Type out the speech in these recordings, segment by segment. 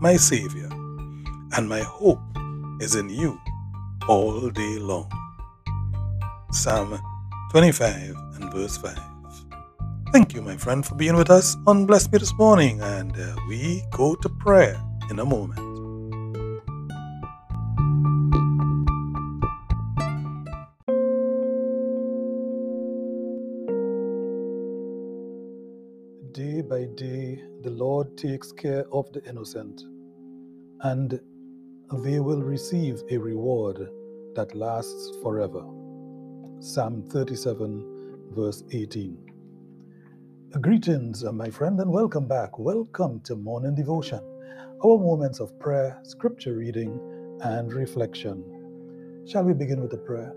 my Savior, and my hope is in you all day long. Psalm 25 and verse 5. Thank you, my friend, for being with us on Bless Me this morning, and uh, we go to prayer in a moment. Day by day, the Lord takes care of the innocent, and they will receive a reward that lasts forever. Psalm 37, verse 18. Greetings, my friend, and welcome back. Welcome to Morning Devotion, our moments of prayer, scripture reading, and reflection. Shall we begin with a prayer?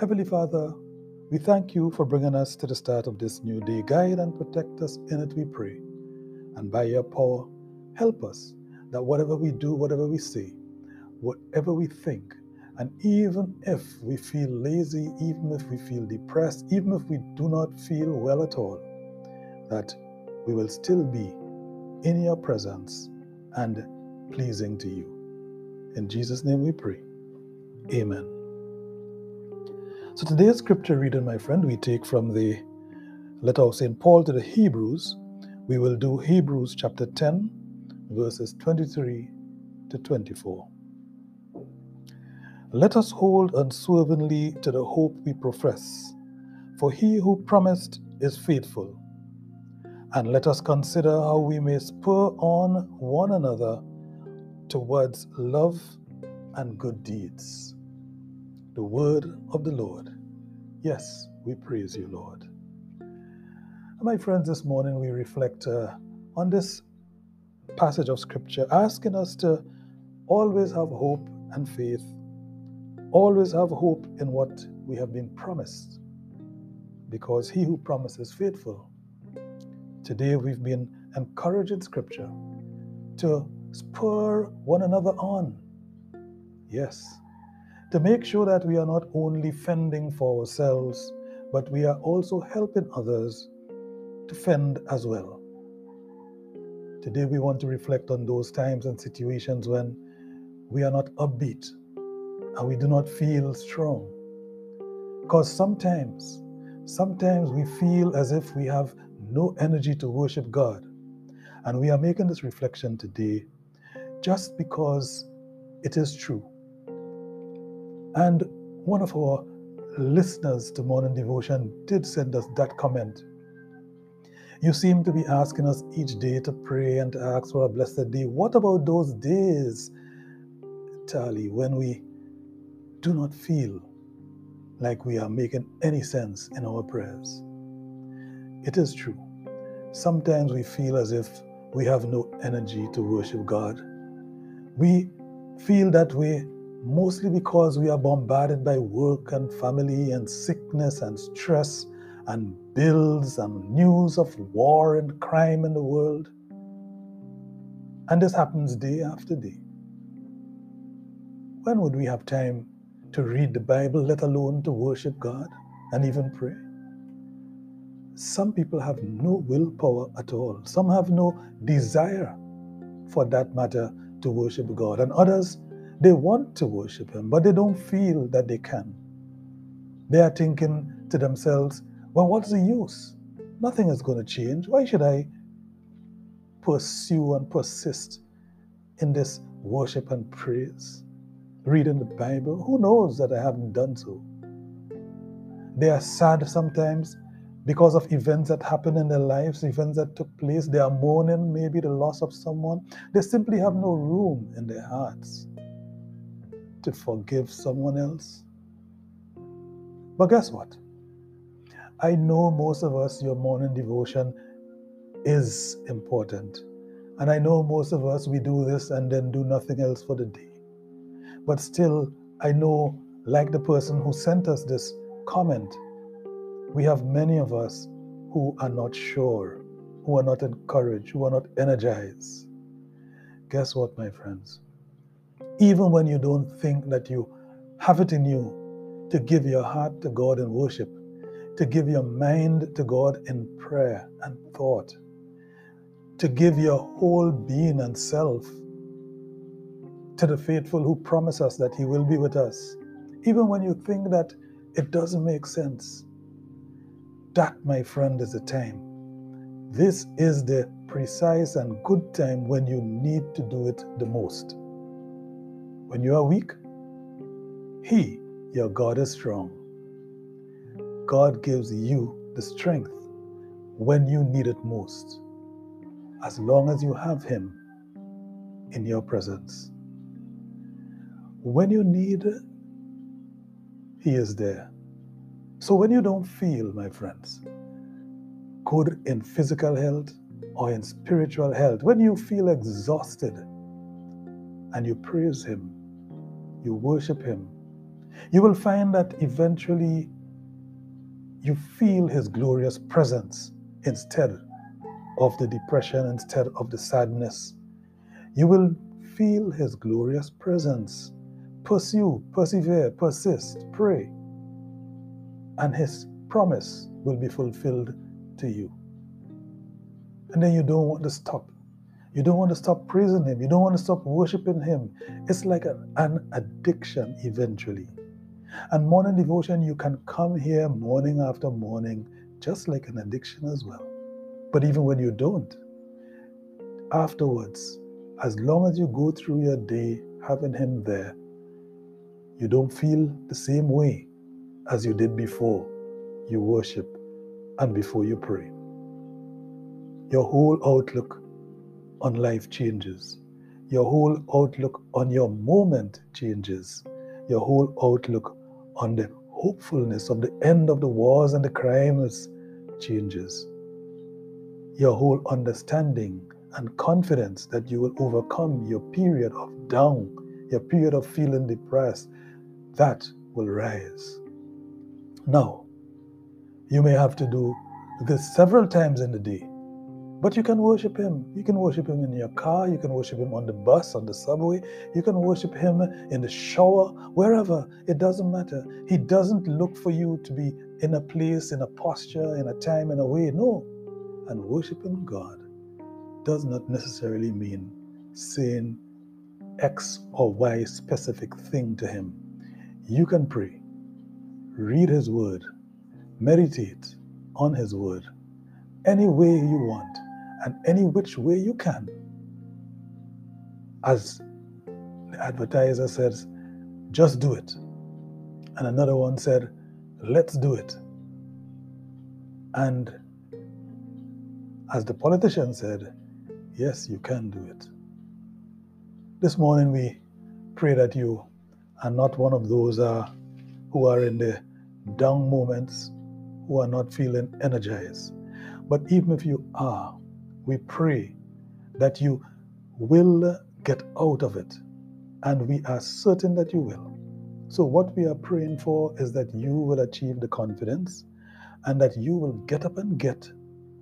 Heavenly Father, we thank you for bringing us to the start of this new day. Guide and protect us in it, we pray. And by your power, help us that whatever we do, whatever we say, whatever we think, and even if we feel lazy, even if we feel depressed, even if we do not feel well at all, that we will still be in your presence and pleasing to you. In Jesus' name we pray. Amen. So today's scripture reading, my friend, we take from the letter of St. Paul to the Hebrews. We will do Hebrews chapter 10, verses 23 to 24. Let us hold unswervingly to the hope we profess, for he who promised is faithful. And let us consider how we may spur on one another towards love and good deeds. The word of the Lord. Yes, we praise you, Lord. My friends, this morning we reflect uh, on this passage of Scripture, asking us to always have hope and faith, always have hope in what we have been promised, because he who promises faithful. Today we've been encouraged in Scripture to spur one another on. Yes, to make sure that we are not only fending for ourselves, but we are also helping others to fend as well. Today, we want to reflect on those times and situations when we are not upbeat and we do not feel strong. Because sometimes, sometimes we feel as if we have no energy to worship God. And we are making this reflection today just because it is true. And one of our listeners to Morning Devotion did send us that comment. You seem to be asking us each day to pray and to ask for a blessed day. What about those days, Tali, when we do not feel like we are making any sense in our prayers? It is true. Sometimes we feel as if we have no energy to worship God. We feel that way mostly because we are bombarded by work and family and sickness and stress and bills and news of war and crime in the world. And this happens day after day. When would we have time to read the Bible, let alone to worship God and even pray? Some people have no willpower at all. Some have no desire, for that matter, to worship God. And others, they want to worship Him, but they don't feel that they can. They are thinking to themselves, well, what's the use? Nothing is going to change. Why should I pursue and persist in this worship and praise? Reading the Bible? Who knows that I haven't done so? They are sad sometimes because of events that happen in their lives, events that took place. They are mourning maybe the loss of someone. They simply have no room in their hearts to forgive someone else. But guess what? I know most of us, your morning devotion is important. And I know most of us, we do this and then do nothing else for the day. But still, I know, like the person who sent us this comment, we have many of us who are not sure, who are not encouraged, who are not energized. Guess what, my friends? Even when you don't think that you have it in you to give your heart to God in worship, to give your mind to God in prayer and thought, to give your whole being and self to the faithful who promise us that He will be with us, even when you think that it doesn't make sense. That, my friend, is the time. This is the precise and good time when you need to do it the most. When you are weak, He, your God, is strong. God gives you the strength when you need it most, as long as you have Him in your presence. When you need, He is there. So when you don't feel, my friends, good in physical health or in spiritual health, when you feel exhausted and you praise Him, you worship Him, you will find that eventually you feel His glorious presence instead of the depression, instead of the sadness. You will feel His glorious presence. Pursue, persevere, persist, pray and his promise will be fulfilled to you. And then you don't want to stop. You don't want to stop praising him. You don't want to stop worshiping him. It's like an, addiction eventually. And morning devotion, you can come here morning after morning, just like an addiction as well. But even when you don't, afterwards, as long as you go through your day having him there, you don't feel the same way as you did before you worship and before you pray. Your whole outlook on life changes. Your whole outlook on your moment changes. Your whole outlook on the hopefulness of the end of the wars and the crimes changes. Your whole understanding and confidence that you will overcome your period of down, your period of feeling depressed, that will rise. Now, you may have to do this several times in the day, but you can worship Him. You can worship Him in your car, you can worship Him on the bus, on the subway, you can worship Him in the shower, wherever. It doesn't matter. He doesn't look for you to be in a place, in a posture, in a time, in a way. No. And worshiping God does not necessarily mean saying X or Y specific thing to Him. You can pray read His Word, meditate on His Word any way you want and any which way you can. As the advertiser says, just do it. And another one said, let's do it. And as the politician said, yes, you can do it. This morning we pray that you are not one of those uh, who are in the down moments, who are not feeling energized. But even if you are, we pray that you will get out of it. And we are certain that you will. So, what we are praying for is that you will achieve the confidence and that you will get up and get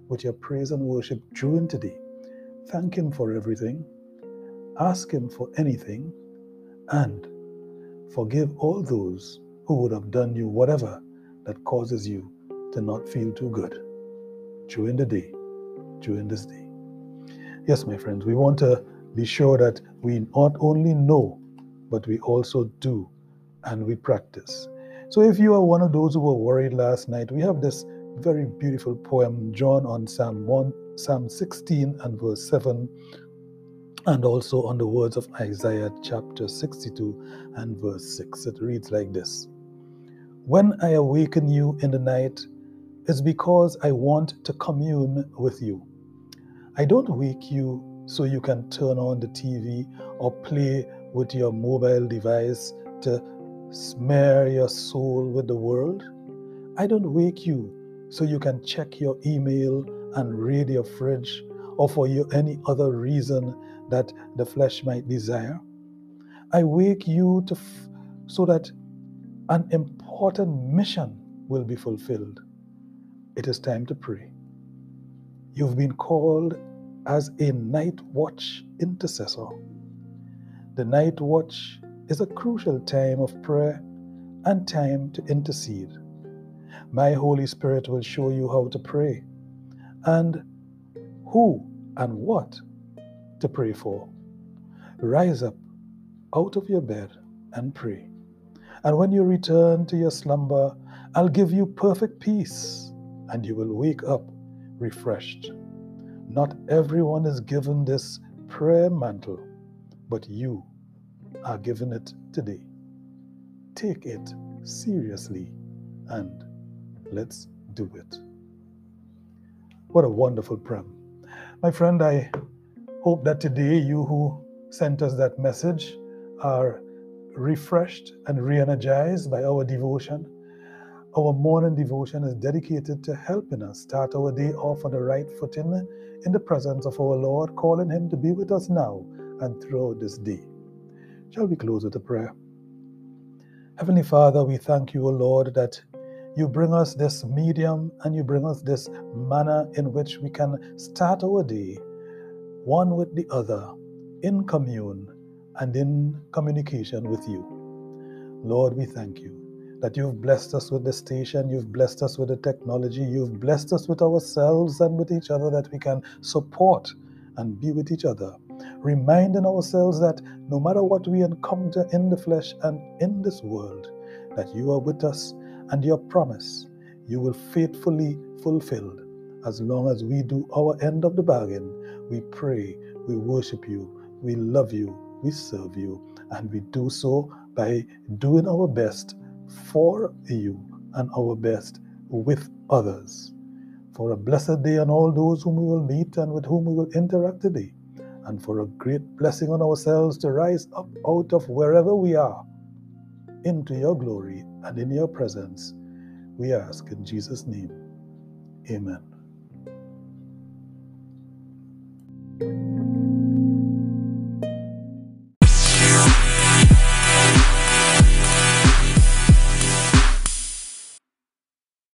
with your praise and worship during today. Thank Him for everything, ask Him for anything, and forgive all those who would have done you whatever that causes you to not feel too good during the day, during this day. Yes, my friends, we want to be sure that we not only know, but we also do and we practice. So if you are one of those who were worried last night, we have this very beautiful poem drawn on Psalm 1, Psalm 16 and verse 7, and also on the words of Isaiah chapter 62 and verse 6. It reads like this when I awaken you in the night, it's because I want to commune with you. I don't wake you so you can turn on the TV or play with your mobile device to smear your soul with the world. I don't wake you so you can check your email and raid your fridge or for any other reason that the flesh might desire. I wake you to f- so that an important mission will be fulfilled. It is time to pray. You've been called as a night watch intercessor. The night watch is a crucial time of prayer and time to intercede. My Holy Spirit will show you how to pray and who and what to pray for. Rise up out of your bed and pray. And when you return to your slumber, I'll give you perfect peace, and you will wake up refreshed. Not everyone is given this prayer mantle, but you are given it today. Take it seriously and let's do it. What a wonderful prayer. My friend, I hope that today you who sent us that message are refreshed and re energized by our devotion. Our morning devotion is dedicated to helping us start our day off on the right footing in the presence of our Lord, calling Him to be with us now and throughout this day. Shall we close with a prayer? Heavenly Father, we thank you, O Lord, that you bring us this medium and you bring us this manner in which we can start our day, one with the other, in commune and in communication with you. Lord, we thank you that you've blessed us with the station, you've blessed us with the technology, you've blessed us with ourselves and with each other that we can support and be with each other, reminding ourselves that no matter what we encounter in the flesh and in this world, that you are with us and your promise you will faithfully fulfill. As long as we do our end of the bargain, we pray, we worship you, we love you, we serve you, and we do so by doing our best for you and our best with others. For a blessed day on all those whom we will meet and with whom we will interact today, and for a great blessing on ourselves to rise up out of wherever we are into your glory and in your presence, we ask in Jesus' name. Amen.